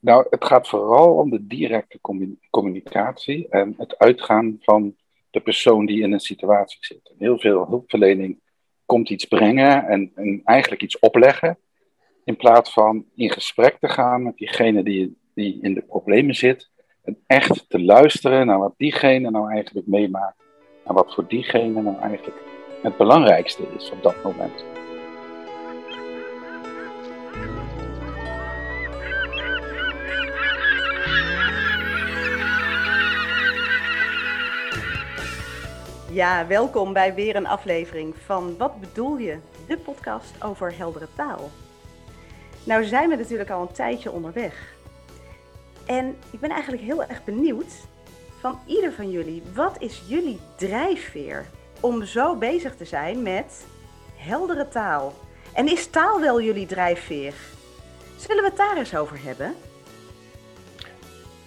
Nou, het gaat vooral om de directe communicatie en het uitgaan van de persoon die in een situatie zit. Heel veel hulpverlening komt iets brengen en, en eigenlijk iets opleggen, in plaats van in gesprek te gaan met diegene die, die in de problemen zit en echt te luisteren naar wat diegene nou eigenlijk meemaakt en wat voor diegene nou eigenlijk het belangrijkste is op dat moment. Ja, welkom bij weer een aflevering van Wat bedoel je? De podcast over heldere taal. Nou zijn we natuurlijk al een tijdje onderweg. En ik ben eigenlijk heel erg benieuwd van ieder van jullie. Wat is jullie drijfveer om zo bezig te zijn met heldere taal? En is taal wel jullie drijfveer? Zullen we het daar eens over hebben?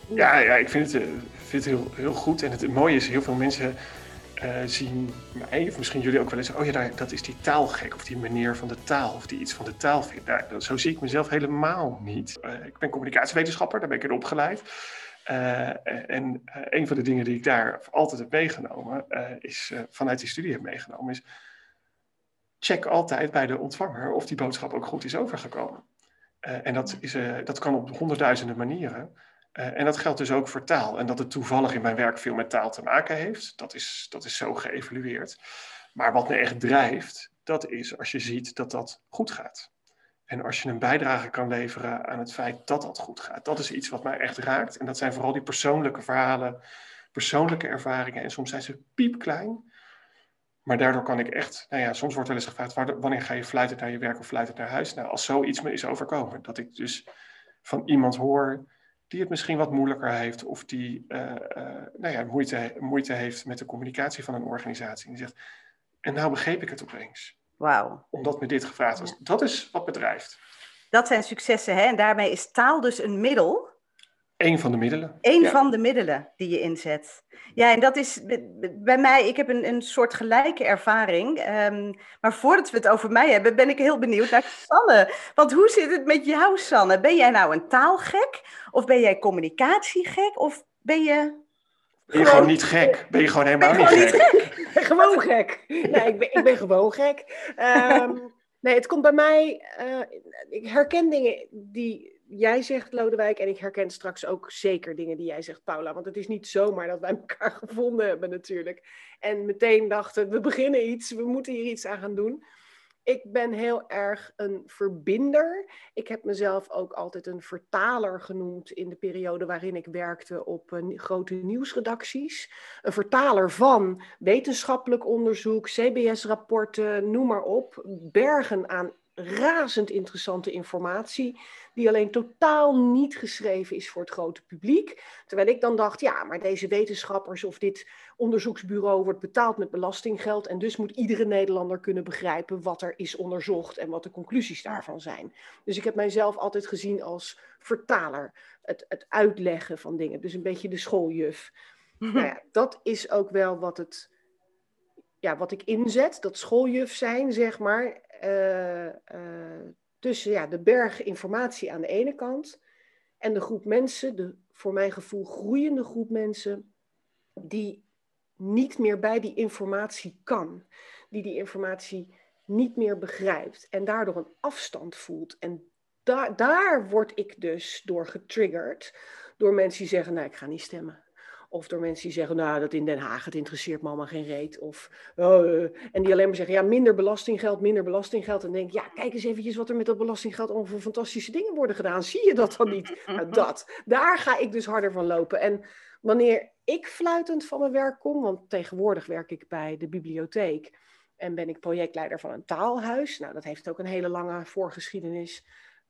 Ja, ja ik vind het, eh, vind het heel, heel goed. En het mooie is, heel veel mensen zien mij, of misschien jullie ook wel eens, oh ja, dat is die taalgek, of die meneer van de taal, of die iets van de taal vindt. Nou, zo zie ik mezelf helemaal niet. Uh, ik ben communicatiewetenschapper, daar ben ik in opgeleid. Uh, en een van de dingen die ik daar altijd heb meegenomen, is vanuit die studie heb meegenomen, is check altijd bij de ontvanger of die boodschap ook goed is overgekomen. en dat, is, dat kan op honderdduizenden manieren. Uh, en dat geldt dus ook voor taal. En dat het toevallig in mijn werk veel met taal te maken heeft, dat is, dat is zo geëvalueerd. Maar wat me echt drijft, dat is als je ziet dat dat goed gaat. En als je een bijdrage kan leveren aan het feit dat dat goed gaat. Dat is iets wat mij echt raakt. En dat zijn vooral die persoonlijke verhalen, persoonlijke ervaringen. En soms zijn ze piepklein. Maar daardoor kan ik echt, nou ja, soms wordt wel eens gevraagd, wanneer ga je fluiten naar je werk of fluiten naar huis? Nou, als zoiets me is overkomen, dat ik dus van iemand hoor die het misschien wat moeilijker heeft of die uh, uh, nou ja, moeite, moeite heeft met de communicatie van een organisatie. En die zegt, en nou begreep ik het opeens. Wauw. Omdat me dit gevraagd was. Dat is wat bedrijft. Dat zijn successen, hè? En daarmee is taal dus een middel Eén van de middelen. Eén van de middelen die je inzet. Ja, en dat is bij mij, ik heb een, een soort gelijke ervaring. Um, maar voordat we het over mij hebben, ben ik heel benieuwd naar Sanne. Want hoe zit het met jou, Sanne? Ben jij nou een taalgek? Of ben jij communicatiegek? Of ben je ben je gewoon niet gek? Ben je gewoon helemaal niet, gek? niet gek? gewoon gek. Nee, ik ben, ik ben gewoon gek. Um, nee, het komt bij mij. Uh, ik herken dingen die jij zegt, Lodewijk, en ik herken straks ook zeker dingen die jij zegt, Paula. Want het is niet zomaar dat wij elkaar gevonden hebben natuurlijk. En meteen dachten, we beginnen iets, we moeten hier iets aan gaan doen. Ik ben heel erg een verbinder. Ik heb mezelf ook altijd een vertaler genoemd in de periode waarin ik werkte op uh, grote nieuwsredacties. Een vertaler van wetenschappelijk onderzoek, CBS-rapporten, noem maar op. Bergen aan razend interessante informatie, die alleen totaal niet geschreven is voor het grote publiek. Terwijl ik dan dacht, ja, maar deze wetenschappers of dit onderzoeksbureau wordt betaald met belastinggeld en dus moet iedere Nederlander kunnen begrijpen wat er is onderzocht en wat de conclusies daarvan zijn. Dus ik heb mijzelf altijd gezien als vertaler, het, het uitleggen van dingen, dus een beetje de schooljuf. nou ja, dat is ook wel wat het ja, wat ik inzet, dat schooljuf zijn, zeg maar, tussen ja, de berg informatie aan de ene kant en de groep mensen, de voor mijn gevoel groeiende groep mensen, die niet meer bij die informatie kan, die die informatie niet meer begrijpt en daardoor een afstand voelt. En daar, daar word ik dus door getriggerd, door mensen die zeggen, nou ik ga niet stemmen. Of door mensen die zeggen, nou, dat in Den Haag, het interesseert me allemaal geen reet. Of, uh, en die alleen maar zeggen, ja, minder belastinggeld, minder belastinggeld. En denk, ja, kijk eens eventjes wat er met dat belastinggeld allemaal voor fantastische dingen worden gedaan. Zie je dat dan niet? nou, dat. Daar ga ik dus harder van lopen. En wanneer ik fluitend van mijn werk kom, want tegenwoordig werk ik bij de bibliotheek en ben ik projectleider van een taalhuis. Nou, dat heeft ook een hele lange voorgeschiedenis.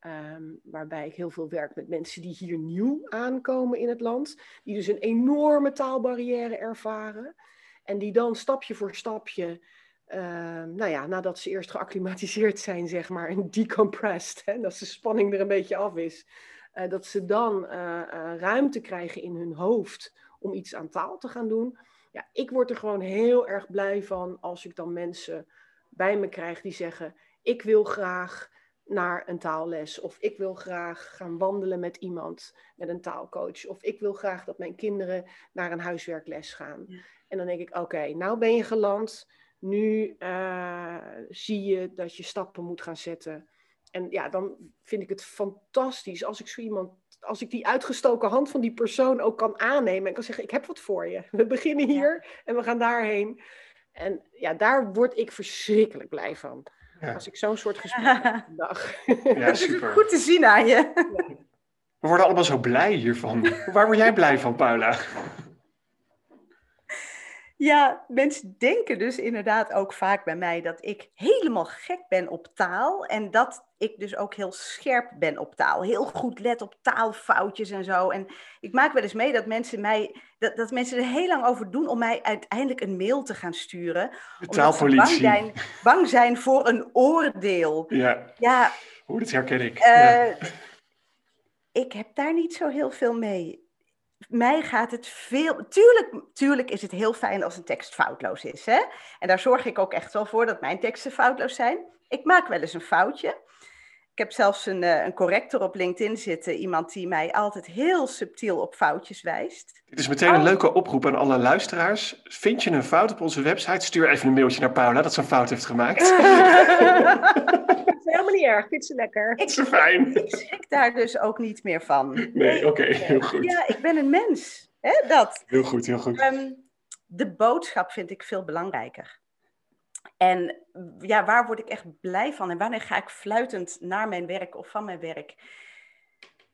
Um, waarbij ik heel veel werk met mensen die hier nieuw aankomen in het land, die dus een enorme taalbarrière ervaren en die dan stapje voor stapje, uh, nou ja, nadat ze eerst geacclimatiseerd zijn, zeg maar, en decompressed, hè, dat de spanning er een beetje af is, uh, dat ze dan uh, ruimte krijgen in hun hoofd om iets aan taal te gaan doen. Ja, ik word er gewoon heel erg blij van als ik dan mensen bij me krijg die zeggen, ik wil graag naar een taalles. Of ik wil graag gaan wandelen met iemand, met een taalcoach. Of ik wil graag dat mijn kinderen naar een huiswerkles gaan. En dan denk ik, oké, nou ben je geland. Nu uh, zie je dat je stappen moet gaan zetten. En ja, dan vind ik het fantastisch als ik zo iemand, als ik die uitgestoken hand van die persoon ook kan aannemen en kan zeggen: Ik heb wat voor je. We beginnen hier en we gaan daarheen. En ja, daar word ik verschrikkelijk blij van. Als ik zo'n soort gesprek heb dag. Ja, super. Goed te zien aan je. We worden allemaal zo blij hiervan. Waar word jij blij van, Paula? Ja, mensen denken dus inderdaad ook vaak bij mij dat ik helemaal gek ben op taal. En dat ik dus ook heel scherp ben op taal. Heel goed let op taalfoutjes en zo. En ik maak wel eens mee dat mensen, mij, dat, dat mensen er heel lang over doen om mij uiteindelijk een mail te gaan sturen. De taalpolitie. Bang zijn, bang zijn voor een oordeel. Ja, ja Hoe, dat herken ik. Uh, Ik heb daar niet zo heel veel mee mij gaat het veel. Tuurlijk, tuurlijk is het heel fijn als een tekst foutloos is. Hè? En daar zorg ik ook echt wel voor dat mijn teksten foutloos zijn. Ik maak wel eens een foutje. Ik heb zelfs een, eh, een corrector op LinkedIn zitten. Iemand die mij altijd heel subtiel op foutjes wijst. Dit is meteen een oh. leuke oproep aan alle luisteraars. Vind je een fout op onze website? Stuur even een mailtje naar Paula dat ze een fout heeft gemaakt. helemaal niet erg. Vind ze lekker. Ik, fijn. Ik schrik daar dus ook niet meer van. Nee, oké, heel goed. Ja, ik ben een mens. Hè, dat. Heel goed, heel goed. Um, de boodschap vind ik veel belangrijker. En ja, waar word ik echt blij van? En wanneer ga ik fluitend naar mijn werk of van mijn werk?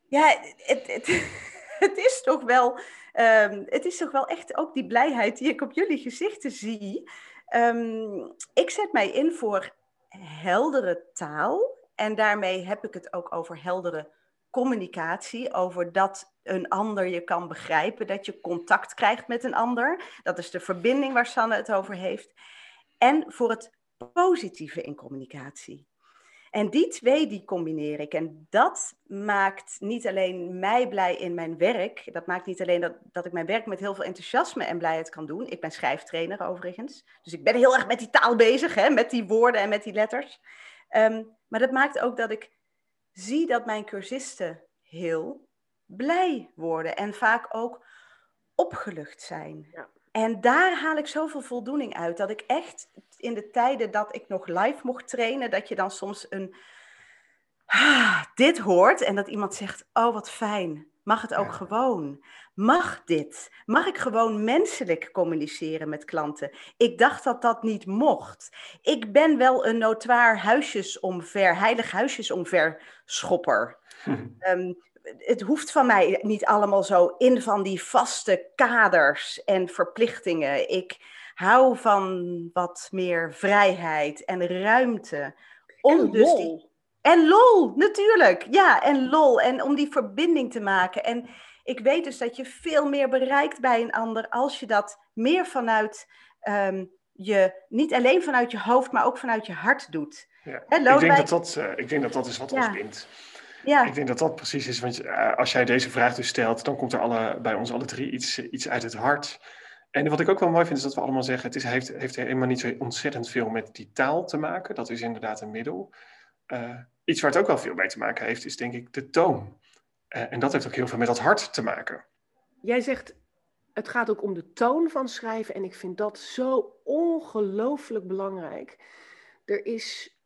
Ja, het, het, het is toch wel, um, het is toch wel echt ook die blijheid die ik op jullie gezichten zie. Um, ik zet mij in voor heldere taal. En daarmee heb ik het ook over heldere communicatie, over dat een ander je kan begrijpen, dat je contact krijgt met een ander. Dat is de verbinding waar Sanne het over heeft. En voor het positieve in communicatie. En die twee, die combineer ik. En dat maakt niet alleen mij blij in mijn werk. Dat maakt niet alleen dat, dat ik mijn werk met heel veel enthousiasme en blijheid kan doen. Ik ben schrijftrainer overigens. Dus ik ben heel erg met die taal bezig, hè, met die woorden en met die letters. Ehm, maar dat maakt ook dat ik zie dat mijn cursisten heel blij worden. En vaak ook opgelucht zijn. Ja. En daar haal ik zoveel voldoening uit. Dat ik echt in de tijden dat ik nog live mocht trainen, dat je dan soms een ah, dit hoort en dat iemand zegt: Oh, wat fijn. Mag het ook gewoon? Mag dit? Mag ik gewoon menselijk communiceren met klanten? Ik dacht dat dat niet mocht. Ik ben wel een notoir huisjesomver, heilig huisjesomver schopper. Hm het hoeft van mij niet allemaal zo in van die vaste kaders en verplichtingen. Ik hou van wat meer vrijheid en ruimte. Om en dus lol. Die... En lol, natuurlijk. Ja, en lol. En om die verbinding te maken. En ik weet dus dat je veel meer bereikt bij een ander als je dat meer vanuit ehm, je, niet alleen vanuit je hoofd, maar ook vanuit je hart doet. Ja. ik, denk dat dat, uh, ik denk dat dat is wat ons bindt. Ja. Ik denk dat dat precies is, want uh, als jij deze vraag dus stelt, dan komt er alle, bij ons alle drie iets, iets uit het hart. En wat ik ook wel mooi vind, is dat we allemaal zeggen, het is, heeft, heeft helemaal niet zo ontzettend veel met die taal te maken. Dat is inderdaad een middel. Uh, iets waar het ook wel veel mee te maken heeft, is denk ik de toon. Uh, en dat heeft ook heel veel met dat hart te maken. Jij zegt, het gaat ook om de toon van schrijven. En ik vind dat zo ongelooflijk belangrijk. Er is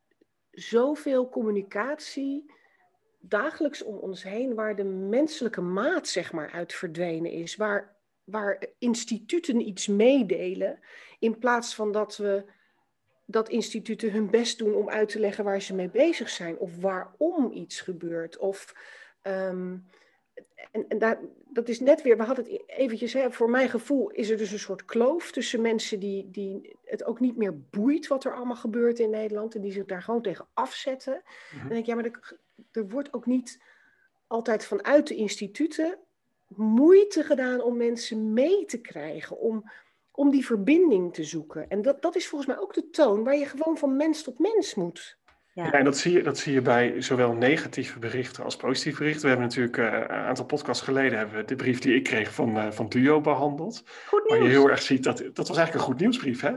zoveel communicatie dagelijks om ons heen waar de menselijke maat zeg maar uit verdwenen is. Waar, waar instituten iets meedelen in plaats van dat we dat instituten hun best doen om uit te leggen waar ze mee bezig zijn of waarom iets gebeurt. Of, ehm, en en daar, dat is net weer, we hadden het e-, eventjes, hè, voor mijn gevoel is er dus een soort kloof tussen mensen die, die het ook niet meer boeit wat er allemaal gebeurt in Nederland en die zich daar gewoon tegen afzetten. Mm En denk ik, ja, maar er, er wordt ook niet altijd vanuit de instituten moeite gedaan om mensen mee te krijgen, om, om die verbinding te zoeken. En dat, dat is volgens mij ook de toon waar je gewoon van mens tot mens moet. Ja. en dat zie, je, dat zie je bij zowel negatieve berichten als positieve berichten. We hebben natuurlijk uh, een aantal podcasts geleden hebben we de brief die ik kreeg van, uh, van Duo behandeld. Goed nieuws. Waar je heel erg ziet dat dat was eigenlijk een goed nieuwsbrief, hè?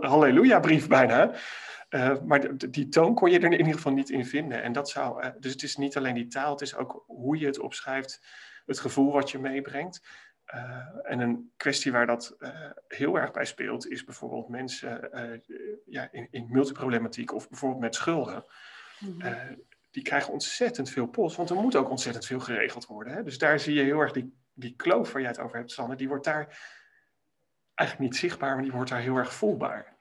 Halleluja brief bijna. Uh, maar die toon kon je er in ieder geval niet in vinden. En dat zou, dus het is niet alleen die taal, het is ook hoe je het opschrijft, het gevoel wat je meebrengt. Uh, en een kwestie waar dat heel erg bij speelt, is bijvoorbeeld mensen ja, in, in, multiproblematiek of bijvoorbeeld met schulden. Mm die krijgen ontzettend veel post, want er moet ook ontzettend veel geregeld worden. Hè? Dus daar zie je heel erg die, die kloof waar jij het over hebt, Sanne, die wordt daar eigenlijk niet zichtbaar, maar die wordt daar heel erg voelbaar.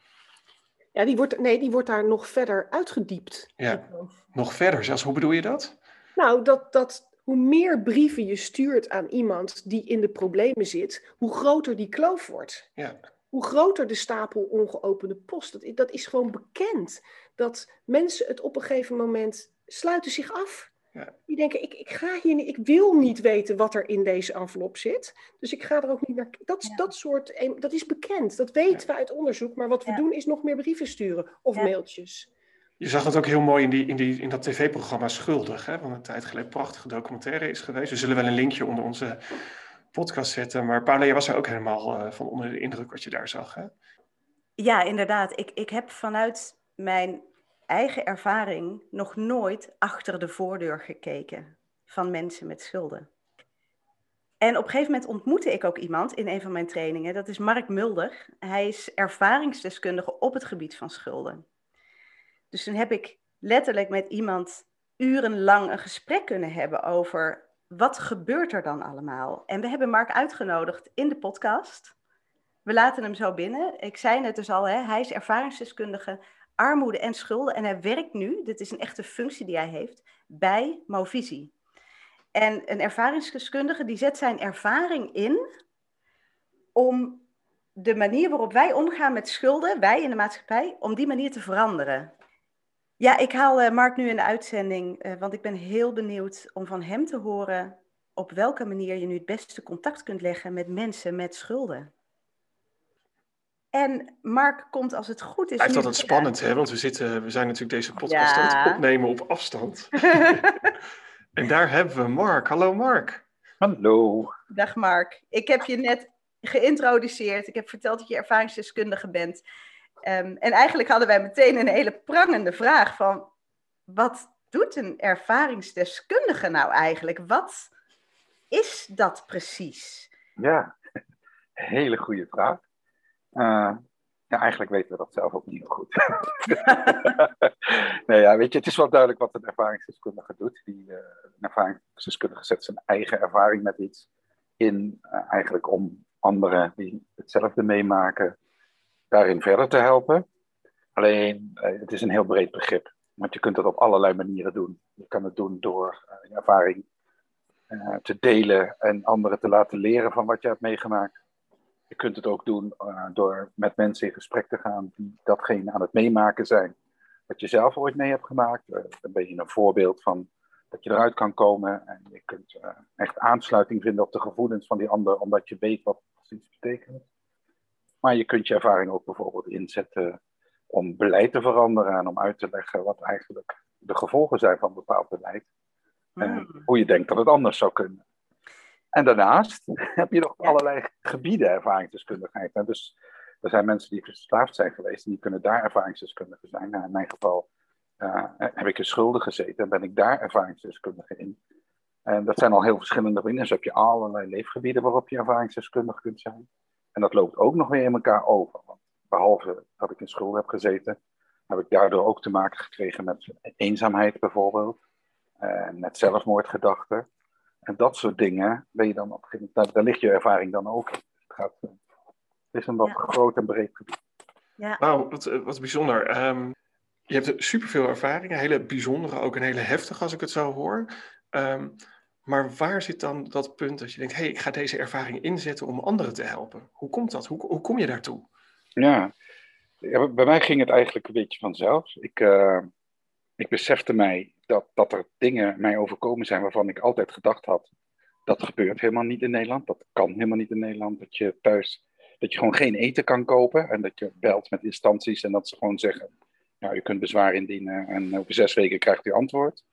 Ja, die wordt, nee, die wordt daar nog verder uitgediept. Ja, nog verder zelfs. Hoe bedoel je dat? Nou, dat, dat hoe meer brieven je stuurt aan iemand die in de problemen zit, hoe groter die kloof wordt. Ja. Hoe groter de stapel ongeopende post. Dat, dat is gewoon bekend. Dat mensen het op een gegeven moment sluiten zich af. Ja. Die denken, ik, ik, ga hier niet, ik wil niet weten wat er in deze envelop zit. Dus ik ga er ook niet naar. Dat, dat, soort, dat is bekend, dat weten we uit onderzoek. Maar wat we doen is nog meer brieven sturen of mailtjes. Je zag het ook heel mooi in, die, in, die, in dat tv-programma Schuldig, hè, van een tijd geleden prachtige documentaire is geweest. We zullen wel een linkje onder onze podcast zetten. Maar Paula, jij was er ook helemaal uh, van onder de indruk wat je daar zag. Hè? Ja, inderdaad. Ik, ik heb vanuit mijn eigen ervaring nog nooit achter de voordeur gekeken van mensen met schulden. En op een gegeven moment ontmoette ik ook iemand in een van mijn trainingen. Dat is Mark Mulder. Hij is ervaringsdeskundige op het gebied van schulden. Dus toen heb ik letterlijk met iemand urenlang een gesprek kunnen hebben over wat gebeurt er dan allemaal. En we hebben Mark uitgenodigd in de podcast. We laten hem zo binnen. Ik zei net dus al, hè, hij is ervaringsdeskundige armoede en schulden. En hij werkt nu, dit is een echte functie die hij heeft, bij Movisie. En een ervaringsdeskundige die zet zijn ervaring in om de manier waarop wij omgaan met schulden, wij in de maatschappij, om die manier te veranderen. Ja, ik haal uh, Mark nu in de uitzending, uh, want ik ben heel benieuwd om van hem te horen op welke manier je nu het beste contact kunt leggen met mensen met schulden. En Mark komt als het goed is. Blijft altijd spannend, hè? Want we, zitten, we zijn natuurlijk deze podcast ja. aan het opnemen op afstand. en daar hebben we Mark. Hallo Mark. Hallo. Dag Mark. Ik heb je net geïntroduceerd. Ik heb verteld dat je ervaringsdeskundige bent. Um, en eigenlijk hadden wij meteen een hele prangende vraag van... Wat doet een ervaringsdeskundige nou eigenlijk? Wat is dat precies? Ja, hele goede vraag. Ja, eigenlijk weten we dat zelf ook niet goed. nee, ja, weet je, het is wel duidelijk wat een ervaringsdeskundige doet. Die, uh, een ervaringsdeskundige zet zijn eigen ervaring met iets in, uh, eigenlijk om anderen die hetzelfde meemaken, daarin verder te helpen. Alleen, het is een heel breed begrip. Want je kunt het op allerlei manieren doen. Je kan het doen door je ervaring te delen en anderen te laten leren van wat je hebt meegemaakt. Je kunt het ook doen door met mensen in gesprek te gaan die datgene aan het meemaken zijn. Wat je zelf ooit mee hebt gemaakt. Dan ben je een voorbeeld van dat je eruit kan komen. En je kunt echt aansluiting vinden op de gevoelens van die ander, omdat je weet wat iets betekent. Maar je kunt je ervaring ook bijvoorbeeld inzetten om beleid te veranderen en om uit te leggen wat eigenlijk de gevolgen zijn van bepaald beleid. En hmm. hoe je denkt dat het anders zou kunnen. En daarnaast heb je nog allerlei gebieden ervaringsdeskundigheid. Dus er zijn mensen die verslaafd zijn geweest en die kunnen daar ervaringsdeskundige zijn. Nou, in mijn geval uh, heb ik in schulden gezeten en ben ik daar ervaringsdeskundige in. En dat zijn al heel verschillende dingen. Dus heb je allerlei leefgebieden waarop je ervaringsdeskundige kunt zijn. En dat loopt ook nog weer in elkaar over. Want behalve dat ik in schulden heb gezeten, heb ik daardoor ook te maken gekregen met eenzaamheid bijvoorbeeld. En met zelfmoordgedachten. En dat soort dingen ben je dan op een gegeven moment, daar, ligt je ervaring dan ook. Het, gaat, het is een wat ja. groot en breed gebied. Ja. Wauw, wat, eh, wat bijzonder. Um, je hebt superveel ervaringen, hele bijzondere, ook een hele heftige als ik het zo hoor. Um, maar waar zit dan dat punt dat je denkt, hé, hey, ik ga deze ervaring inzetten om anderen te helpen? Hoe komt dat? Hoe, hoe kom je daartoe? Ja. ja, bij mij ging het eigenlijk een beetje vanzelf. Ik, uh, ik besefte mij dat, dat er dingen mij overkomen zijn waarvan ik altijd gedacht had, dat gebeurt helemaal niet in Nederland. Dat kan helemaal niet in Nederland. Dat je thuis, dat je gewoon geen eten kan kopen en dat je belt met instanties en dat ze gewoon zeggen, nou, u kunt bezwaar indienen en over zes weken krijgt u antwoord.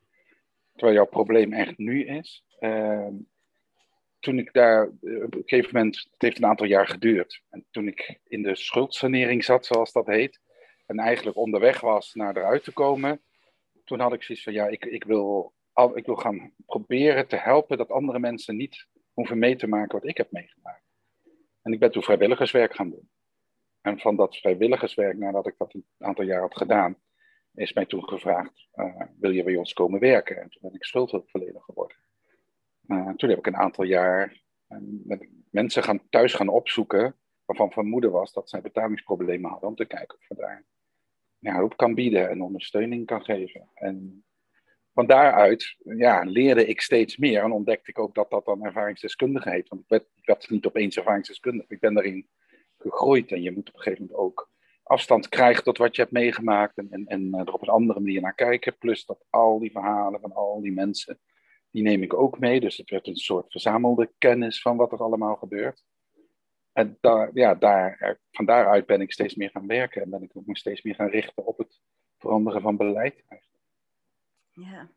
Terwijl jouw probleem echt nu is. Uh, toen ik daar, op een gegeven moment, het heeft een aantal jaar geduurd. En toen ik in de schuldsanering zat, zoals dat heet, en eigenlijk onderweg was naar eruit te komen, toen had ik zoiets van, ja, ik, ik, wil, ik wil gaan proberen te helpen dat andere mensen niet hoeven mee te maken wat ik heb meegemaakt. En ik ben toen vrijwilligerswerk gaan doen. En van dat vrijwilligerswerk, nadat ik dat een aantal jaar had gedaan, is mij toen gevraagd, uh, wil je bij ons komen werken? En toen ben ik schuldhulpverlener geworden. Uh, toen heb ik een aantal jaar uh, met mensen gaan, thuis gaan opzoeken, waarvan vermoeden was dat zij betalingsproblemen hadden, om te kijken of we daar hulp kan bieden en ondersteuning kan geven. En van daaruit ja, leerde ik steeds meer en ontdekte ik ook dat dat dan ervaringsdeskundige heet. Want ik werd, ik werd niet opeens ervaringsdeskundige, ik ben daarin gegroeid en je moet op een gegeven moment ook afstand krijgen tot wat je hebt meegemaakt en, en, en er op een andere manier naar kijken. Plus dat al die verhalen van al die mensen, die neem ik ook mee. Dus het werd een soort verzamelde kennis van wat er allemaal gebeurt. En daar, ja, daar, van daaruit ben ik steeds meer gaan werken en ben ik ook steeds meer gaan richten op het veranderen van beleid. Ja,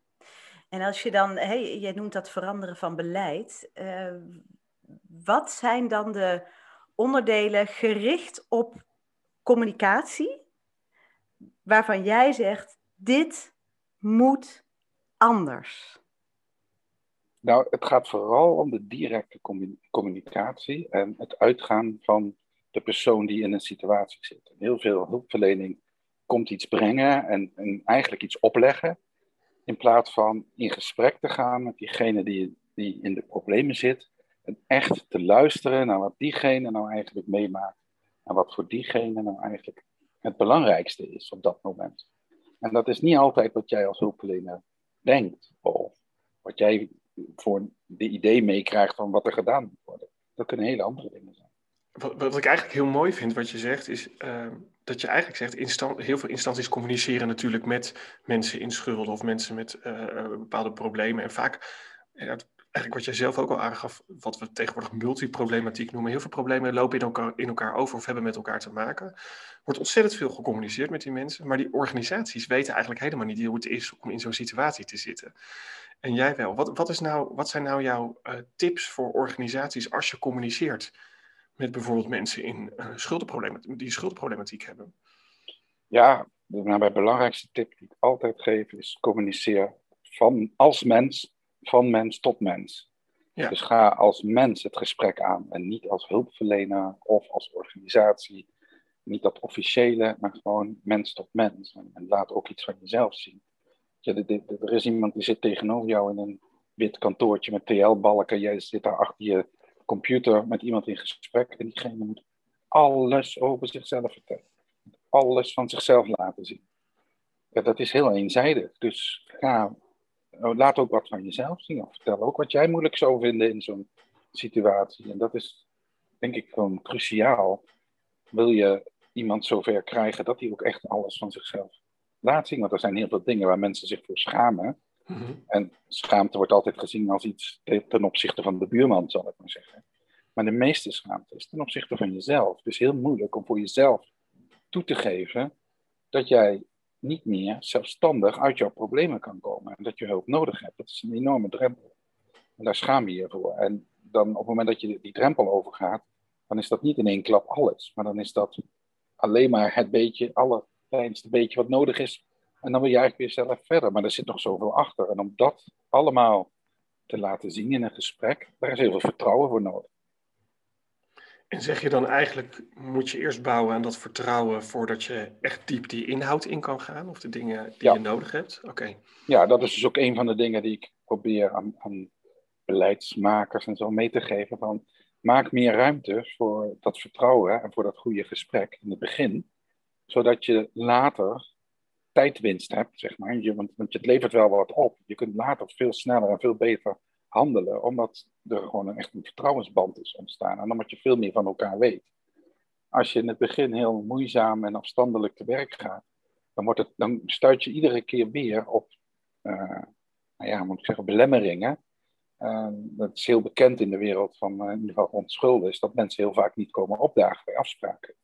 en als je dan, hey, jij noemt dat veranderen van beleid. Uh, wat zijn dan de onderdelen gericht op communicatie, waarvan jij zegt, dit moet anders? Nou, het gaat vooral om de directe communicatie en het uitgaan van de persoon die in een situatie zit. Heel veel hulpverlening komt iets brengen en, en eigenlijk iets opleggen, in plaats van in gesprek te gaan met diegene die, die in de problemen zit en echt te luisteren naar wat diegene nou eigenlijk meemaakt en wat voor diegene nou eigenlijk het belangrijkste is op dat moment. En dat is niet altijd wat jij als hulpverlener denkt of wat jij voor de idee meekrijgt van wat er gedaan moet worden. Dat kunnen hele andere dingen zijn. Wat, wat ik eigenlijk heel mooi vind wat je zegt, is uh, dat je eigenlijk zegt, heel veel instanties communiceren natuurlijk met mensen in schulden of mensen met uh, bepaalde problemen. En vaak, eigenlijk wat jij zelf ook al aangaf, wat we tegenwoordig multiproblematiek noemen. Heel veel problemen lopen in elkaar, in elkaar over of hebben met elkaar te maken. Wordt ontzettend veel gecommuniceerd met die mensen, maar die organisaties weten eigenlijk helemaal niet hoe het is om in zo'n situatie te zitten. En jij wel. Wat, wat, is nou, wat zijn nou jouw uh, tips voor organisaties als je communiceert met bijvoorbeeld mensen in, uh, schuldenproblematiek, die schuldenproblematiek hebben? Ja, de nou, belangrijkste tip die ik altijd geef is communiceer van, als mens van mens tot mens. Ja. Dus ga als mens het gesprek aan en niet als hulpverlener of als organisatie. Niet dat officiële, maar gewoon mens tot mens. En, en laat ook iets van jezelf zien. Ja, er is iemand die zit tegenover jou in een wit kantoortje met TL-balken. Jij zit daar achter je computer met iemand in gesprek. En diegene moet alles over zichzelf vertellen. Alles van zichzelf laten zien. Ja, dat is heel eenzijdig. Dus ga laat ook wat van jezelf zien. Of vertel ook wat jij moeilijk zou vinden in zo'n situatie. En dat is, denk ik, gewoon cruciaal. Wil je iemand zover krijgen dat hij ook echt alles van zichzelf laat zien? Want er zijn heel veel dingen waar mensen zich voor schamen. Mhm. En schaamte wordt altijd gezien als iets ten opzichte van de buurman, zal ik maar zeggen. Maar de meeste schaamte is ten opzichte van jezelf. Het is heel moeilijk om voor jezelf toe te geven dat jij niet meer zelfstandig uit jouw problemen kan komen. En dat je hulp nodig hebt. Dat is een enorme drempel. En daar schaam je je voor. En dan op het moment dat je die drempel overgaat, dan is dat niet in één klap alles. Maar dan is dat alleen maar het beetje, allerkleinste beetje wat nodig is. En dan wil je eigenlijk weer zelf verder. Maar er zit nog zoveel achter. En om dat allemaal te laten zien in een gesprek, daar is heel veel vertrouwen voor nodig. En zeg je dan eigenlijk, moet je eerst bouwen aan dat vertrouwen voordat je echt diep die inhoud in kan gaan? Of de dingen die je nodig hebt? Oké. Ja, dat is dus ook een van de dingen die ik probeer aan, aan, beleidsmakers en zo mee te geven. Van, maak meer ruimte voor dat vertrouwen en voor dat goede gesprek in het begin. Zodat je later tijdwinst hebt, zeg maar. Je, want, want het levert wel wat op. Je kunt later veel sneller en veel beter handelen, omdat er gewoon een, echt een vertrouwensband is ontstaan en omdat je veel meer van elkaar weet. Als je in het begin heel moeizaam en afstandelijk te werk gaat, dan, wordt het, dan stuit je iedere keer weer op, uh, nou ja, moet ik zeggen, belemmeringen. Dat is heel bekend in de wereld van uh, in ieder geval is dat mensen heel vaak niet komen opdagen bij afspraken.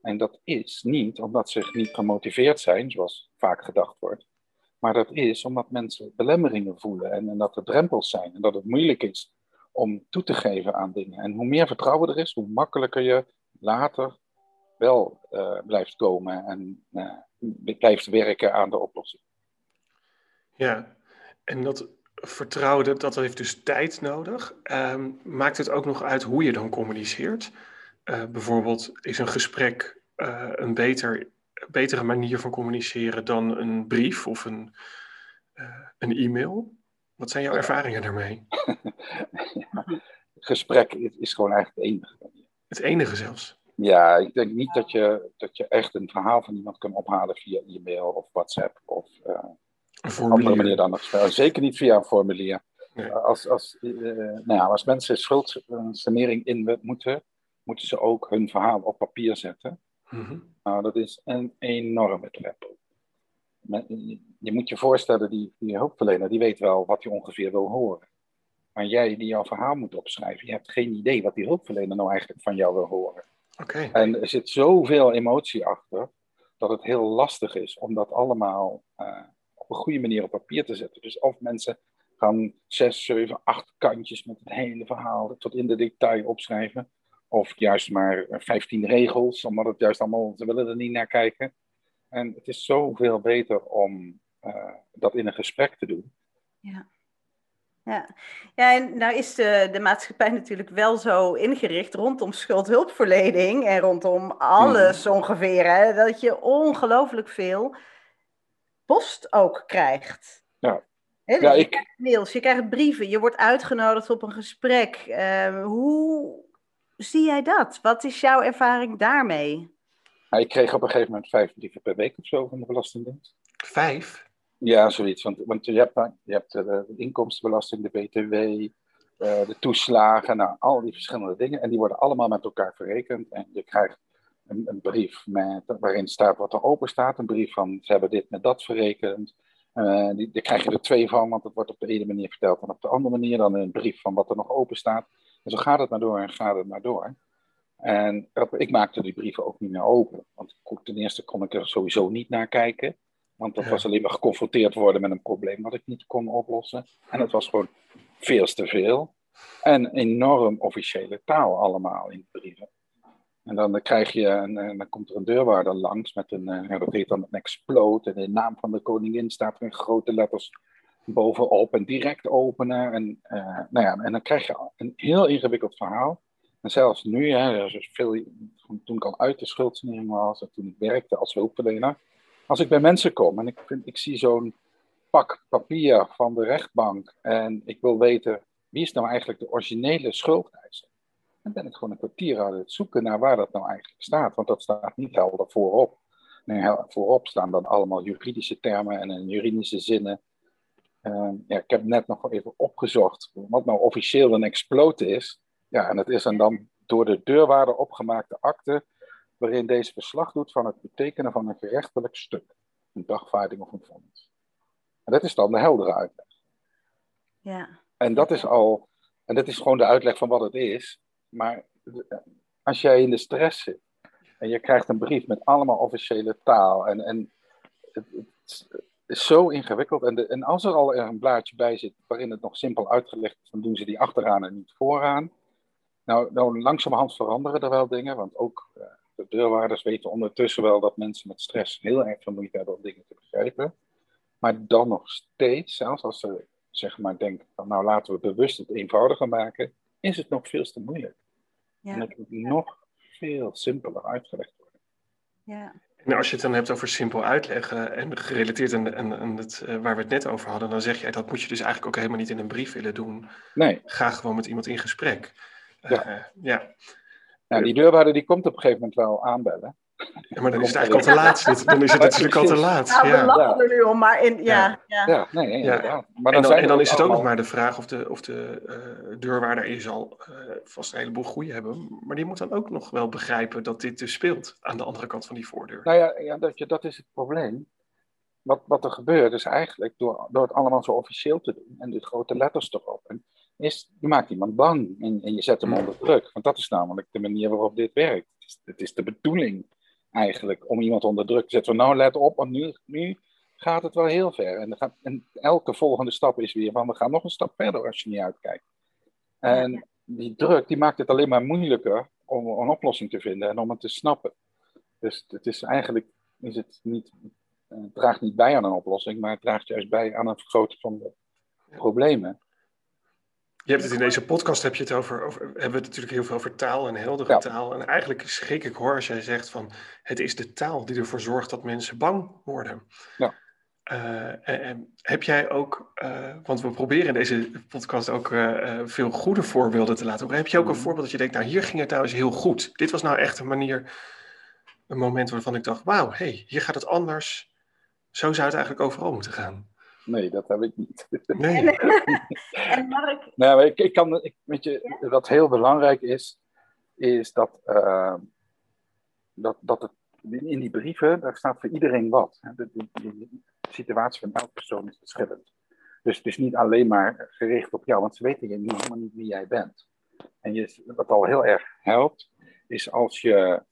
En dat is niet omdat ze niet gemotiveerd zijn, zoals vaak gedacht wordt, maar dat is omdat mensen belemmeringen voelen en, en, dat er drempels zijn en dat het moeilijk is om toe te geven aan dingen. En hoe meer vertrouwen er is, hoe makkelijker je later wel uh, blijft komen en uh, blijft werken aan de oplossing. Ja, en dat vertrouwen, dat, dat heeft dus tijd nodig. Uh, maakt het ook nog uit hoe je dan communiceert? Uh, bijvoorbeeld, is een gesprek een beter, betere manier van communiceren dan een brief of een, een e-mail? Wat zijn jouw ervaringen daarmee? ja, gesprek is gewoon eigenlijk het enige. Het enige zelfs? Ja, ik denk niet dat je, dat je echt een verhaal van iemand kan ophalen via e-mail of WhatsApp of uh, een andere manier dan nog. Zeker niet via een formulier. Nee. Als, als, uh, nou ja, als mensen schuldsanering in moeten, moeten ze ook hun verhaal op papier zetten. Mm -hmm. Nou, dat is een enorme drempel. Je moet je voorstellen, die, die hulpverlener die weet wel wat hij ongeveer wil horen. Maar jij die jouw verhaal moet opschrijven, je hebt geen idee wat die hulpverlener nou eigenlijk van jou wil horen. Okay. En er zit zoveel emotie achter, dat het heel lastig is om dat allemaal uh, op een goede manier op papier te zetten. Dus of mensen gaan zes, zeven, acht kantjes met het hele verhaal tot in de detail opschrijven. Of juist maar 15 regels, omdat het juist allemaal, ze willen er niet naar kijken. En het is zoveel beter om uh, dat in een gesprek te doen. Ja. Ja, ja en nou is de, de maatschappij natuurlijk wel zo ingericht rondom schuldhulpverlening en rondom alles mm. ongeveer, hè, dat je ongelooflijk veel post ook krijgt. Ja. He, dus ja, je ik... krijgt mails, je krijgt brieven, je wordt uitgenodigd op een gesprek. Uh, hoe zie jij dat? Wat is jouw ervaring daarmee? Nou, ik kreeg op een gegeven moment vijf brieven per week of zo van de Belastingdienst. Vijf? Ja, zoiets. Want, want je hebt, je hebt eh, de, inkomstenbelasting, de BTW, uh, de toeslagen, nou, al die verschillende dingen. En die worden allemaal met elkaar verrekend. En je krijgt een, een brief met, waarin staat wat er open staat. Een brief van ze hebben dit met dat verrekend. Uh, die, daar krijg je er twee van, want het wordt op de ene manier verteld en op de andere manier dan een brief van wat er nog open staat. En zo gaat het maar door en gaat het maar door. En ik maakte die brieven ook niet meer open. Want ten eerste kon ik er sowieso niet naar kijken. Want dat was alleen maar geconfronteerd worden met een probleem wat ik niet kon oplossen. En het was gewoon veel te veel. En enorm officiële taal allemaal in de brieven. En dan krijg je, een, en dan komt er een deurwaarder langs met een, eh, dat heet dan een explode. En de naam van de koningin staat er in grote letters bovenop en direct openen. En, uh, nou ja, en dan krijg je een heel ingewikkeld verhaal. En zelfs nu, hè, dus veel, toen ik al uit de schuldsanering was en toen ik werkte als hulpverlener, als ik bij mensen kom en ik, vind, ik zie zo'n pak papier van de rechtbank en ik wil weten wie is nou eigenlijk de originele schuldeiser, dan ben ik gewoon een kwartier aan het zoeken naar waar dat nou eigenlijk staat, want dat staat niet helder voorop. Nee, voorop staan dan allemaal juridische termen en juridische zinnen. Uh, ja, ik heb net nog even opgezocht wat nou officieel een explote is. Ja, en dat is een dan door de deurwaarder opgemaakte akte waarin deze verslag doet van het betekenen van een gerechtelijk stuk, een dagvaarding of een vonnis. En dat is dan de heldere uitleg. Ja. En dat is al, en dat is gewoon de uitleg van wat het is. Maar als jij in de stress zit en je krijgt een brief met allemaal officiële taal en, en het, het is zo ingewikkeld. En, de, en als er al een blaadje bij zit waarin het nog simpel uitgelegd is, dan doen ze die achteraan en niet vooraan. Nou, nou langzamerhand veranderen er wel dingen, want ook uh, de deurwaarders weten ondertussen wel dat mensen met stress heel erg veel moeite hebben om dingen te begrijpen. Maar dan nog steeds, zelfs als ze zeg maar denken van nou laten we bewust het eenvoudiger maken, is het nog veel te moeilijk. Ja. En het moet nog veel simpeler uitgelegd worden. Ja. En als je het dan hebt over simpel uitleggen en gerelateerd aan, aan, het, uh, waar we het net over hadden, dan zeg jij dat moet je dus eigenlijk ook helemaal niet in een brief willen doen. Nee. Ga gewoon met iemand in gesprek. Ja. Ja. Nou, die deurwaarder die komt op een gegeven moment wel aanbellen. Ja, maar dan is het eigenlijk al te laat. Dan is het natuurlijk al te laat. Nou, we lachen er nu om, maar in, ja. Ja, ja. nee, inderdaad. Maar dan en dan, en dan is het ook nog maar de vraag of de, of de uh, deurwaarder is al uh, vast een heleboel goede hebben. Maar die moet dan ook nog wel begrijpen dat dit dus speelt aan de andere kant van die voordeur. Nou ja, ja dat, je, dat is het probleem. Wat, wat er gebeurt is eigenlijk, door, door het allemaal zo officieel te doen en de grote letters erop, en is, je maakt iemand bang en, en je zet hem onder druk. Want dat is namelijk de manier waarop dit werkt. Het is, het is de bedoeling eigenlijk om iemand onder druk te zetten. nou, let op, want nu, nu gaat het wel heel ver. En, gaat, en elke volgende stap is weer van, we gaan nog een stap verder als je niet uitkijkt. En die druk, die maakt het alleen maar moeilijker om een oplossing te vinden en om het te snappen. Dus het is eigenlijk is het niet, het draagt niet bij aan een oplossing, maar het draagt juist bij aan een vergroten van de problemen. Je hebt het in deze podcast, heb je het over, over hebben we het natuurlijk heel veel over taal en heldere taal. En eigenlijk schrik ik hoor als jij zegt van het is de taal die ervoor zorgt dat mensen bang worden. Ja. Uh, en, heb jij ook, uh, want we proberen in deze podcast ook uh, veel goede voorbeelden te laten horen. Heb je ook een mhm. voorbeeld dat je denkt, nou hier ging het nou eens heel goed. Dit was nou echt een manier, een moment waarvan ik dacht, wauw, hey, hier gaat het anders. Zo zou het eigenlijk overal moeten gaan. Nee, dat heb ik niet. Nee. en Mark? Nou, ik, ik kan, ik, weet je, wat heel belangrijk is, is dat, uh, dat, dat het in die brieven, daar staat voor iedereen wat. De, de, de, situatie van elke persoon is verschillend. Dus het is niet alleen maar gericht op jou, want ze weten niet, helemaal niet wie jij bent. En je, wat al heel erg helpt, is als je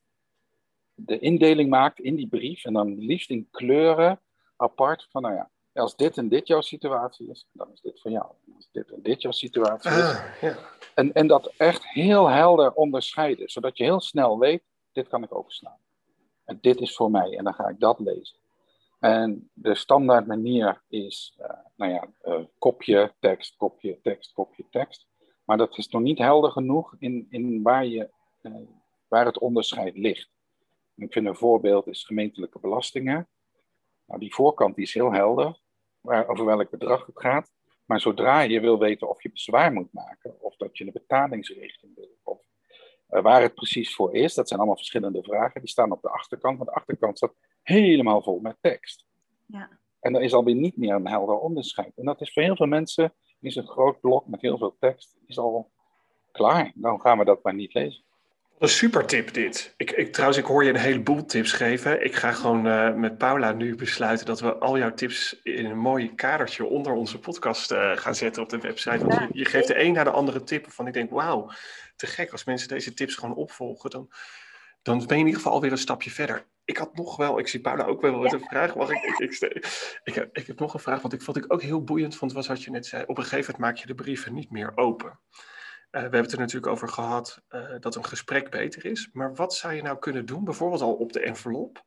de indeling maakt in die brief, en dan liefst in kleuren apart van, nou ja, als dit en dit jouw situatie is, dan is dit van jou. Als dit en dit jouw situatie is. Ah, ja. en, en dat echt heel helder onderscheiden, zodat je heel snel weet, dit kan ik overslaan. En dit is voor mij, en dan ga ik dat lezen. En de standaard manier is, uh, nou ja, uh, kopje, tekst, kopje, tekst, kopje, tekst. Maar dat is nog niet helder genoeg in, in waar, je, uh, waar het onderscheid ligt. ik vind een voorbeeld is gemeentelijke belastingen. Nou, die voorkant die is heel helder, waar, over welk bedrag het gaat. Maar zodra je wil weten of je bezwaar moet maken, of dat je een betalingsrichting wil, of uh, waar het precies voor is, dat zijn allemaal verschillende vragen. Die staan op de achterkant, want de achterkant staat helemaal vol met tekst. Ja. En er is alweer niet meer een helder onderscheid. En dat is voor heel veel mensen, is een groot blok met heel veel tekst, is al klaar. Dan gaan we dat maar niet lezen. Een super tip dit. Ik, ik, trouwens, ik hoor je een heleboel tips geven. Ik ga gewoon uh, met Paula nu besluiten dat we al jouw tips in een mooi kadertje onder onze podcast uh, gaan zetten op de website. Want je, je, geeft de een naar de andere tip van ik denk, wauw, te gek. Als mensen deze tips gewoon opvolgen, dan, dan ben je in ieder geval alweer een stapje verder. Ik had nog wel, ik zie Paula ook wel met een vraag. Mag ik, ik, ik, ik, heb, ik heb nog een vraag, want ik vond ik ook heel boeiend vond, was wat je net zei. Op een gegeven moment maak je de brieven niet meer open. Uh, we hebben het er natuurlijk over gehad uh, dat een gesprek beter is. Maar wat zou je nou kunnen doen, bijvoorbeeld al op de envelop,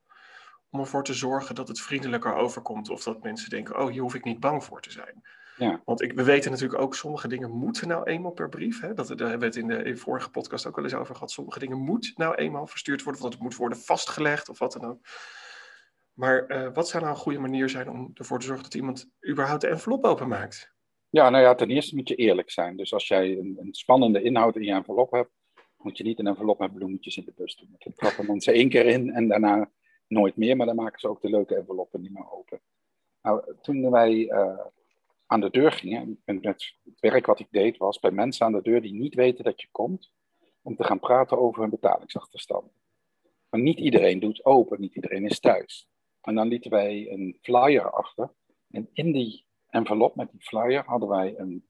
om ervoor te zorgen dat het vriendelijker overkomt of dat mensen denken, oh, hier hoef ik niet bang voor te zijn. Ja. Want ik, we weten natuurlijk ook, sommige dingen moeten nou eenmaal per brief. Hè? Dat, daar hebben we het in de, in de vorige podcast ook wel eens over gehad. Sommige dingen moeten nou eenmaal verstuurd worden, of dat het moet worden vastgelegd of wat dan ook. Maar uh, wat zou nou een goede manier zijn om ervoor te zorgen dat iemand überhaupt de envelop openmaakt? Ja, nou ja, ten eerste moet je eerlijk zijn. Dus als jij een, een spannende inhoud in je envelop hebt, moet je niet een envelop met bloemetjes in de bus doen. Dat trappen mensen één keer in en daarna nooit meer, maar dan maken ze ook de leuke enveloppen niet meer open. Nou, toen wij uh, aan de deur gingen, en het werk wat ik deed, was bij mensen aan de deur die niet weten dat je komt, om te gaan praten over hun betalingsachterstand. Maar niet iedereen doet open, niet iedereen is thuis. En dan lieten wij een flyer achter. En in die envelop met die flyer hadden wij een,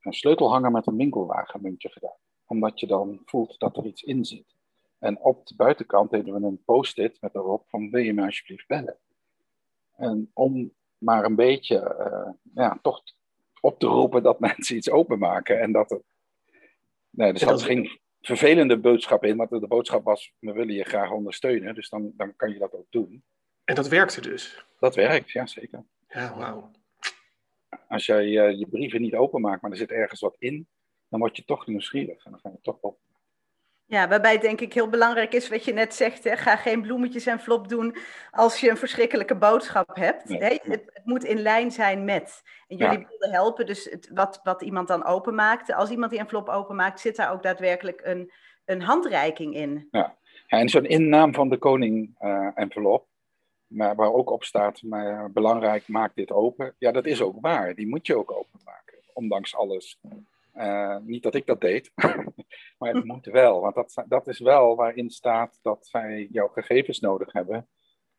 een sleutelhanger met een winkelwagenmuntje gedaan. Omdat je dan voelt dat er iets in zit. En op de buitenkant deden we een post-it met erop van wil je me alsjeblieft bellen. En om maar een beetje uh, ja, toch op te roepen dat mensen iets openmaken. En dat het. Nee, er zat geen vervelende boodschap in, maar de boodschap was: we willen je graag ondersteunen, dus dan, dan kan je dat ook doen. En dat werkte dus? Dat werkt, ja zeker. Ja, wauw. Als jij uh, je brieven niet openmaakt, maar er zit ergens wat in, dan word je toch nieuwsgierig en dan ga je toch op. Ja, waarbij denk ik heel belangrijk is wat je net zegt. Hè? Ga geen bloemetjes en flop doen als je een verschrikkelijke boodschap hebt. Nee. Het, het, moet in lijn zijn met. En jullie ja. wilden helpen, dus het, wat, wat iemand dan openmaakt. Als iemand die een flop openmaakt, zit daar ook daadwerkelijk een, een handreiking in. Ja, ja en zo'n innaam van de koning uh, envelop, maar waar ook op staat, maar belangrijk, maak dit open. Ja, dat is ook waar. Die moet je ook openmaken, ondanks alles. Uh, niet dat ik dat deed, maar het moet wel. Want dat, dat is wel waarin staat dat zij jouw gegevens nodig hebben,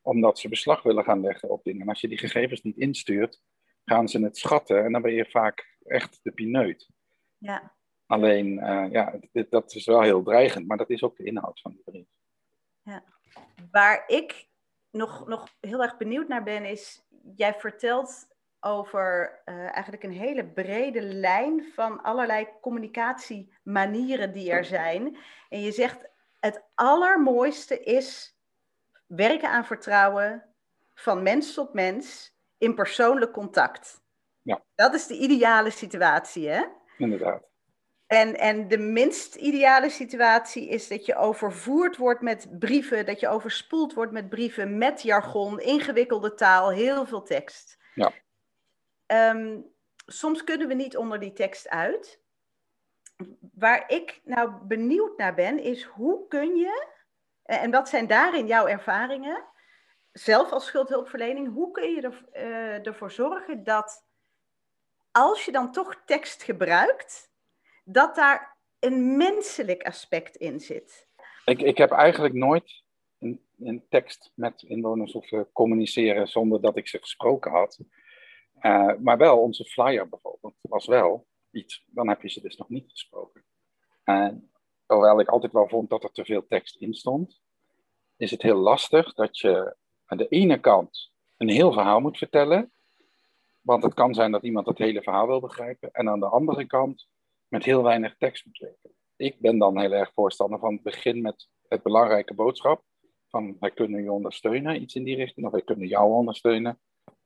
omdat ze beslag willen gaan leggen op dingen. En als je die gegevens niet instuurt, gaan ze het schatten en dan ben je vaak echt de pineut. Ja. Alleen, uh, ja, dit, dat is wel heel dreigend, maar dat is ook de inhoud van die brief. Ja. Waar ik nog, nog heel erg benieuwd naar ben, is, jij vertelt over uh, eigenlijk een hele brede lijn van allerlei communicatiemanieren die er zijn. En je zegt, het allermooiste is werken aan vertrouwen van mens tot mens in persoonlijk contact. Ja. Dat is de ideale situatie, hè? Inderdaad. En, en de minst ideale situatie is dat je overvoerd wordt met brieven, dat je overspoeld wordt met brieven met jargon, ingewikkelde taal, heel veel tekst. Ja. Ehm, soms kunnen we niet onder die tekst uit. Waar ik nou benieuwd naar ben, is hoe kun je, en wat zijn daarin jouw ervaringen, zelf als schuldhulpverlening, hoe kun je er, uh, ervoor zorgen dat als je dan toch tekst gebruikt, dat daar een menselijk aspect in zit. Ik, ik heb eigenlijk nooit een, een tekst met inwoners hoeven communiceren zonder dat ik ze gesproken had. Uh, maar wel onze flyer bijvoorbeeld was wel iets, dan heb je ze dus nog niet gesproken. En hoewel ik altijd wel vond dat er te veel tekst in stond, is het heel lastig dat je aan de ene kant een heel verhaal moet vertellen, want het kan zijn dat iemand het hele verhaal wil begrijpen, en aan de andere kant met heel weinig tekst moet werken. Ik ben dan heel erg voorstander van het begin met het belangrijke boodschap. Van wij kunnen je ondersteunen, iets in die richting, of wij kunnen jou ondersteunen.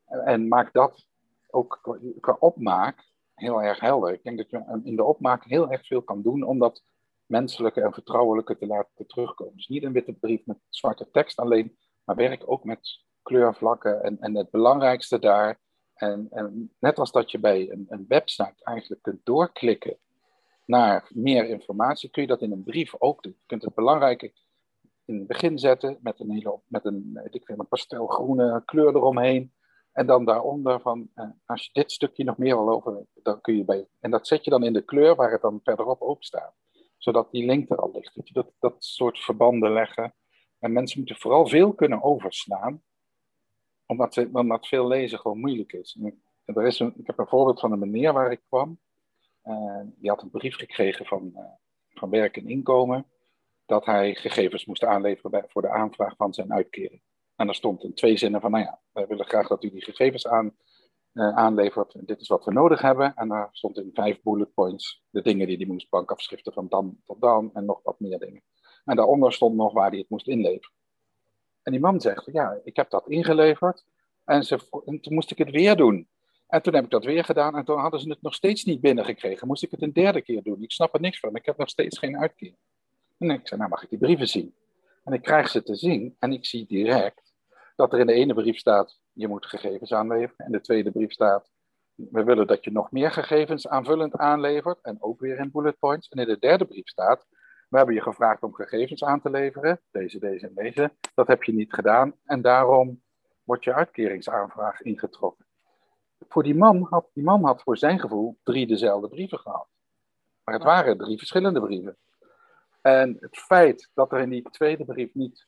En maak dat ook qua opmaak heel erg helder. Ik denk dat je in de opmaak heel erg veel kan doen om dat menselijke en vertrouwelijke te laten terugkomen. Dus niet een witte brief met zwarte tekst alleen, maar werk ook met kleurvlakken en, en het belangrijkste daar. En, en net als dat je bij een, een website eigenlijk kunt doorklikken naar meer informatie, kun je dat in een brief ook doen. Je kunt het belangrijke in het begin zetten met een, hele, met een, ik vind, een pastelgroene kleur eromheen. En dan daaronder van, eh, als je dit stukje nog meer wil over dan kun je bij. En dat zet je dan in de kleur waar het dan verderop ook staat. Zodat die link er al ligt. Dat, dat, soort verbanden leggen. En mensen moeten vooral veel kunnen overslaan. Omdat, omdat veel lezen gewoon moeilijk is. En er is een, ik heb een voorbeeld van een meneer waar ik kwam. Uh, die had een brief gekregen van, uh, van Werk en Inkomen dat hij gegevens moest aanleveren voor de aanvraag van zijn uitkering. En er stond in twee zinnen van, nou ja, wij willen graag dat u die gegevens aan, uh, aanlevert. Dit is wat we nodig hebben. En daar stond in vijf bullet points de dingen die hij moest, bankafschriften van dan tot dan en nog wat meer dingen. En daaronder stond nog waar hij het moest inleveren. En die man zegt, ja, ik heb dat ingeleverd en, ze, en toen moest ik het weer doen. En toen heb ik dat weer gedaan en toen hadden ze het nog steeds niet binnengekregen. Moest ik het een derde keer doen. Ik snap er niks van. Ik heb nog steeds geen uitkering. En ik zei, nou mag ik die brieven zien? En ik krijg ze te zien en ik zie direct dat er in de ene brief staat, je moet gegevens aanleveren. En de tweede brief staat, we willen dat je nog meer gegevens aanvullend aanlevert. En ook weer in bullet points. En in de derde brief staat, we hebben je gevraagd om gegevens aan te leveren. Deze, deze en deze. Dat heb je niet gedaan. En daarom wordt je uitkeringsaanvraag ingetrokken voor die man had, die man had voor zijn gevoel drie dezelfde brieven gehad. Maar het waren drie verschillende brieven. En het feit dat er in die tweede brief niet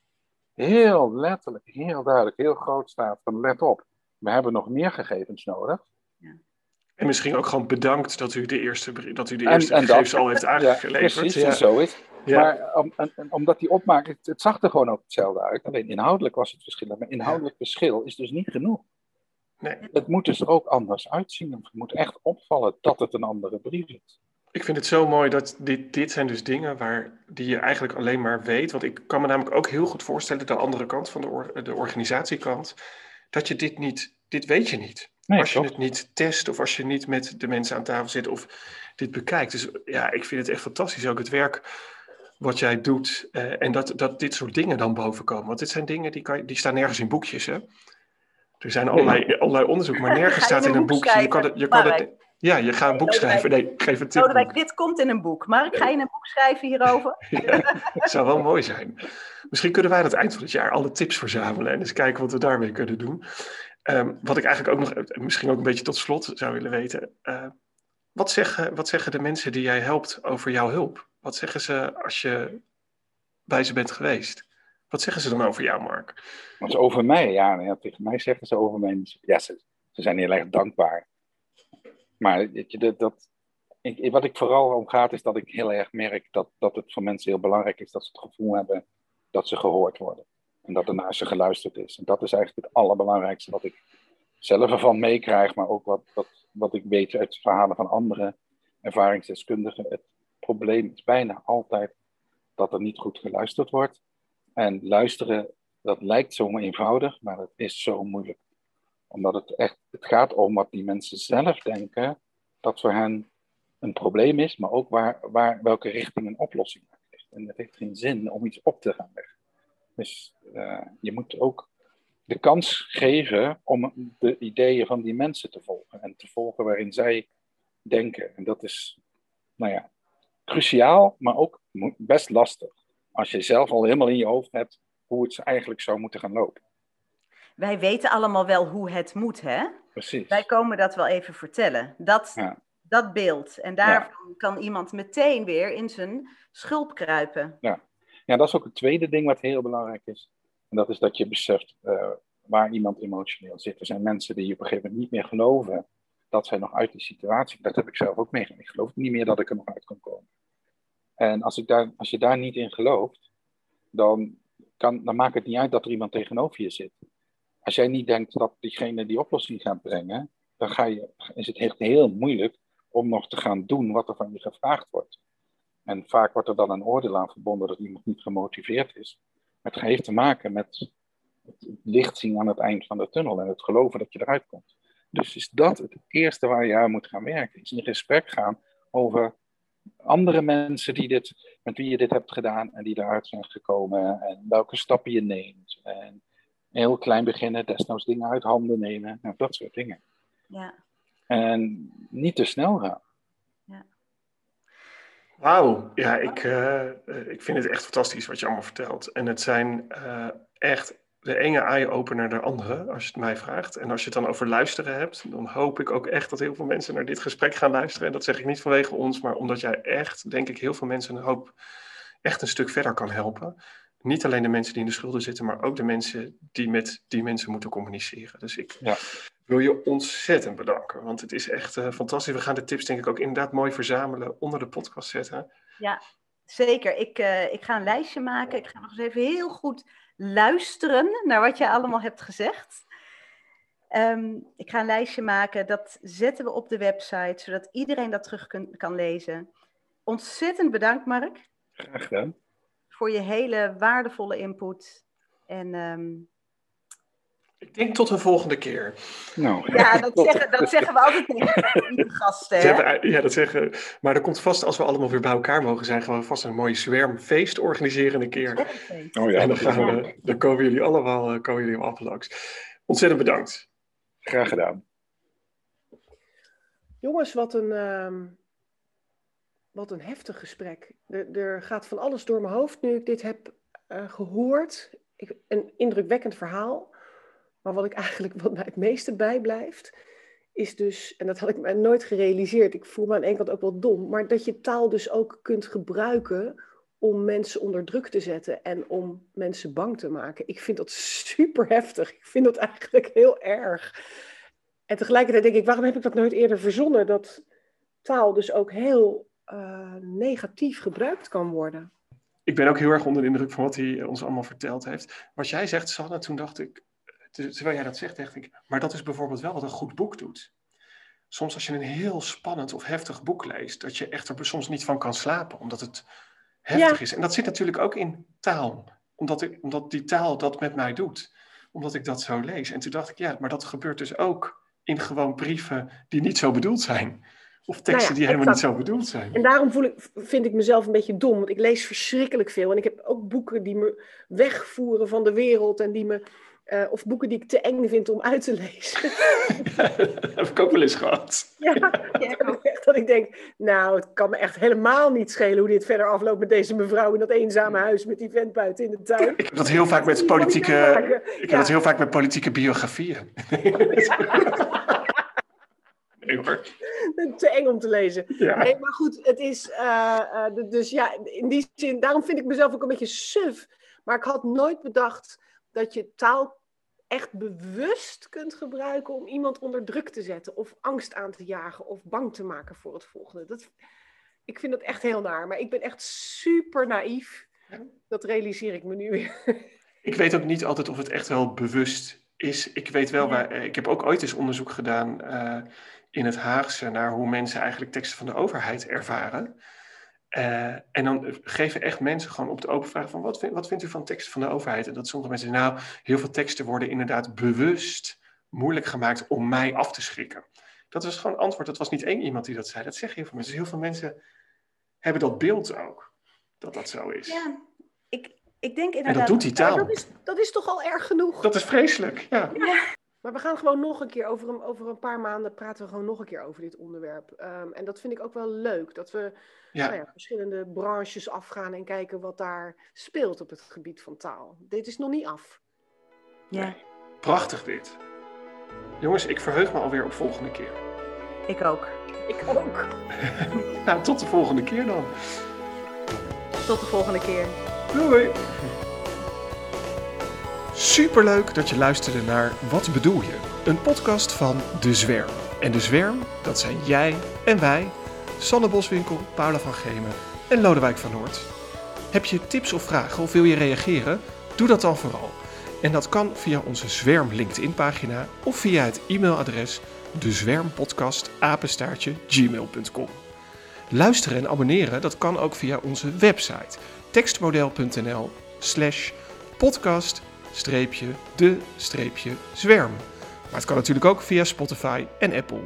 heel letterlijk, heel duidelijk, heel groot staat van let op, we hebben nog meer gegevens nodig. Ja. En misschien ook gewoon bedankt dat u de eerste, dat u de eerste en, gegevens al heeft aangeleverd. Ja, precies, ja. zo is Maar om, omdat die opmaak, het, het, zag er gewoon ook hetzelfde uit. Alleen inhoudelijk was het verschillend. Maar inhoudelijk verschil is dus niet genoeg. Nee. Het moet dus er ook anders uitzien. Het moet echt opvallen dat het een andere brief is. Ik vind het zo mooi dat dit, dit zijn dus dingen waar, die je eigenlijk alleen maar weet. Want ik kan me namelijk ook heel goed voorstellen, de andere kant van de, de organisatiekant, dat je dit niet, dit weet je niet. als je het niet test of als je niet met de mensen aan tafel zit of dit bekijkt. Dus ja, ik vind het echt fantastisch ook het werk wat jij doet uh, en dat, dat dit soort dingen dan boven komen. Want dit zijn dingen die, kan, die staan nergens in boekjes. Hè? Er zijn allerlei, allerlei onderzoek, maar nergens staat in een boek. Je kan het, je kan het, ja, je gaat een boek schrijven. Nee, geef een tip. dit komt in een boek. Mark, ga je een boek schrijven hierover? ja, zou wel mooi zijn. Misschien kunnen wij aan het eind van het jaar alle tips verzamelen en eens kijken wat we daarmee kunnen doen. Um, wat ik eigenlijk ook nog, misschien ook een beetje tot slot zou willen weten. Uh, wat, zeggen, wat zeggen de mensen die jij helpt over jouw hulp? Wat zeggen ze als je bij ze bent geweest? Wat zeggen ze dan over jou, Mark? Wat over mij? Ja, tegen mij zeggen ze over mij. Ja, ze, ze zijn heel erg dankbaar. Maar dat, dat, ik, wat ik vooral om gaat, is dat ik heel erg merk dat, dat het voor mensen heel belangrijk is dat ze het gevoel hebben dat ze gehoord worden. En dat er naar ze geluisterd is. En dat is eigenlijk het allerbelangrijkste wat ik zelf ervan meekrijg, maar ook wat, wat, wat ik weet uit verhalen van andere ervaringsdeskundigen. Het probleem is bijna altijd dat er niet goed geluisterd wordt. En luisteren dat lijkt zo eenvoudig, maar het is zo moeilijk. Omdat het echt, het gaat om wat die mensen zelf denken dat voor hen een probleem is, maar ook waar, waar, welke richting een oplossing ligt. En het heeft geen zin om iets op te gaan leggen. Dus uh, je moet ook de kans geven om de ideeën van die mensen te volgen en te volgen waarin zij denken. En dat is, nou ja, cruciaal, maar ook best lastig. Als je zelf al helemaal in je hoofd hebt hoe het eigenlijk zou moeten gaan lopen. Wij weten allemaal wel hoe het moet, hè? Precies. Wij komen dat wel even vertellen. Dat, ja. dat beeld. En daarvan kan iemand meteen weer in zijn schulp kruipen. Ja. ja, dat is ook het tweede ding wat heel belangrijk is. En dat is dat je beseft uh, waar iemand emotioneel zit. Er zijn mensen die op een gegeven moment niet meer geloven dat zij nog uit die situatie. Dat heb ik zelf ook meegemaakt. Ik geloof niet meer dat ik er nog uit kan komen. En als, ik daar, als je daar niet in gelooft, dan, kan, dan maakt het niet uit dat er iemand tegenover je zit. Als jij niet denkt dat diegene die oplossing gaat brengen, dan ga je, is het echt heel moeilijk om nog te gaan doen wat er van je gevraagd wordt. En vaak wordt er dan een oordeel aan verbonden dat iemand niet gemotiveerd is. Maar het heeft te maken met het licht zien aan het eind van de tunnel en het geloven dat je eruit komt. Dus is dat het eerste waar je aan moet gaan werken. Is in gesprek gaan over andere mensen die dit, met wie je dit hebt gedaan en die eruit zijn gekomen. En welke stappen je neemt. En heel klein beginnen, desnoods dingen uit handen nemen. Nou, dat soort dingen. Ja. En niet te snel gaan. Ja. Wauw, ja, ik, uh, ik vind het echt fantastisch wat je allemaal vertelt. En het zijn uh, echt de ene eye-opener de andere, als je het mij vraagt. En als je het dan over luisteren hebt, dan hoop ik ook echt dat heel veel mensen naar dit gesprek gaan luisteren. En dat zeg ik niet vanwege ons, maar omdat jij echt, denk ik, heel veel mensen een hoop echt een stuk verder kan helpen. Niet alleen de mensen die in de schulden zitten, maar ook de mensen die met die mensen moeten communiceren. Dus ik ja. wil je ontzettend bedanken, want het is echt uh, fantastisch. We gaan de tips denk ik ook inderdaad mooi verzamelen, onder de podcast zetten. Ja, zeker. Ik, uh, ik ga een lijstje maken. Ik ga nog eens even heel goed luisteren naar wat je allemaal hebt gezegd. Um, ik ga een lijstje maken, dat zetten we op de website, zodat iedereen dat terug kun, kan lezen. Ontzettend bedankt, Mark. Graag gedaan. Voor je hele waardevolle input. En um, ik denk tot een volgende keer. Nou, ja, dat zeggen, dat zeggen we altijd tegen de gasten. Hè? Ja, dat zeggen Maar er komt vast, als we allemaal weer bij elkaar mogen zijn, gewoon vast een mooie zwermfeest organiseren een keer. Oh ja, en dan, gaan we, dan komen jullie allemaal eh, komen jullie allemaal langs. Ontzettend bedankt. Graag gedaan. Jongens, wat een, uh, wat een heftig gesprek. Er, er, gaat van alles door mijn hoofd nu ik dit heb uh, gehoord. Ik, een indrukwekkend verhaal. Maar wat ik eigenlijk, wat mij het meeste bijblijft, is dus, en dat had ik me nooit gerealiseerd, ik voel me aan de kant ook wel dom, maar dat je taal dus ook kunt gebruiken om mensen onder druk te zetten en om mensen bang te maken. Ik vind dat super heftig. Ik vind dat eigenlijk heel erg. En tegelijkertijd denk ik, waarom heb ik dat nooit eerder verzonnen? Dat taal dus ook heel uh, negatief gebruikt kan worden. Ik ben ook heel erg onder de indruk van wat hij ons allemaal verteld heeft. Wat jij zegt, Sanne, toen dacht ik, terwijl jij dat zegt, dacht ik, maar dat is bijvoorbeeld wel wat een goed boek doet. Soms als je een heel spannend of heftig boek leest, dat je echt er soms niet van kan slapen, omdat het heftig is. En dat zit natuurlijk ook in taal, omdat, ik, omdat die taal dat met mij doet, omdat ik dat zo lees. En toen dacht ik, ja, maar dat gebeurt dus ook in gewoon brieven die niet zo bedoeld zijn. Of teksten nou ja, die helemaal niet zo bedoeld zijn. En daarom voel ik, vind ik mezelf een beetje dom. Want ik lees verschrikkelijk veel. En ik heb ook boeken die me wegvoeren van de wereld. En die me uh, of boeken die ik te eng vind om uit te lezen. dat heb ik ook wel eens gehad. Ja, ja echt dat ik denk, nou, het kan me echt helemaal niet schelen hoe dit verder afloopt met deze mevrouw in dat eenzame huis met die vent buiten in de tuin. Ik heb dat heel vaak met politieke, ik heb dat heel vaak met politieke biografieën. nee hoor. Te eng om te lezen. Ja. Nee, maar goed, het is, uh, uh, dus ja, in die zin, daarom vind ik mezelf ook een beetje suf. Maar ik had nooit bedacht dat je taal echt bewust kunt gebruiken om iemand onder druk te zetten, of angst aan te jagen, of bang te maken voor het volgende. Dat, ik vind dat echt heel naar, maar ik ben echt super naïef. Dat realiseer ik me nu weer. Ik weet ook niet altijd of het echt wel bewust is. Ik weet wel, waar, ik heb ook ooit eens onderzoek gedaan uh, in het Haagse naar hoe mensen eigenlijk teksten van de overheid ervaren. Eh, en dan geven echt mensen gewoon op de open vraag van wat, wat vindt u van teksten van de overheid? En dat sommige mensen nou, heel veel teksten worden inderdaad bewust moeilijk gemaakt om mij af te schrikken. Dat was gewoon antwoord. Dat was niet één iemand die dat zei. Dat zeggen heel veel mensen. Dus heel veel mensen hebben dat beeld ook. Dat dat zo is. Ja, ik, ik denk inderdaad... En dat doet die taal. dat, is, dat is toch al erg genoeg? Dat is vreselijk, ja. Maar we gaan gewoon nog een keer, over een, over een paar maanden praten we gewoon nog een keer over dit onderwerp. Ehm, en dat vind ik ook wel leuk, dat we Ja. Nou ja, verschillende branches afgaan en kijken wat daar speelt op het gebied van taal. Dit is nog niet af. Ja, Nee. Prachtig dit. Jongens, ik verheug me alweer op volgende keer. ik ook. Ik ook. Nou, tot de volgende keer dan. Tot de volgende keer. Doei! Superleuk dat je luisterde naar Wat bedoel je? Een podcast van De Zwerm. En De Zwerm, dat zijn jij en wij, Sanne Boswinkel, Paula van Gemen en Lodewijk van Noord. Heb je tips of vragen of wil je reageren? Doe dat dan vooral. En dat kan via onze Zwerm LinkedIn pagina of via het e-mailadres dezwermpodcast apenstaartje Luisteren en abonneren, dat kan ook via onze website tekstmodel.nl slash podcast streepje de streepje zwerm. Maar het kan natuurlijk ook via Spotify en Apple.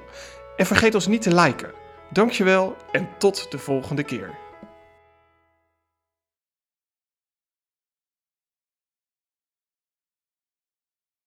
En vergeet ons niet te liken. Dankjewel en tot de volgende keer.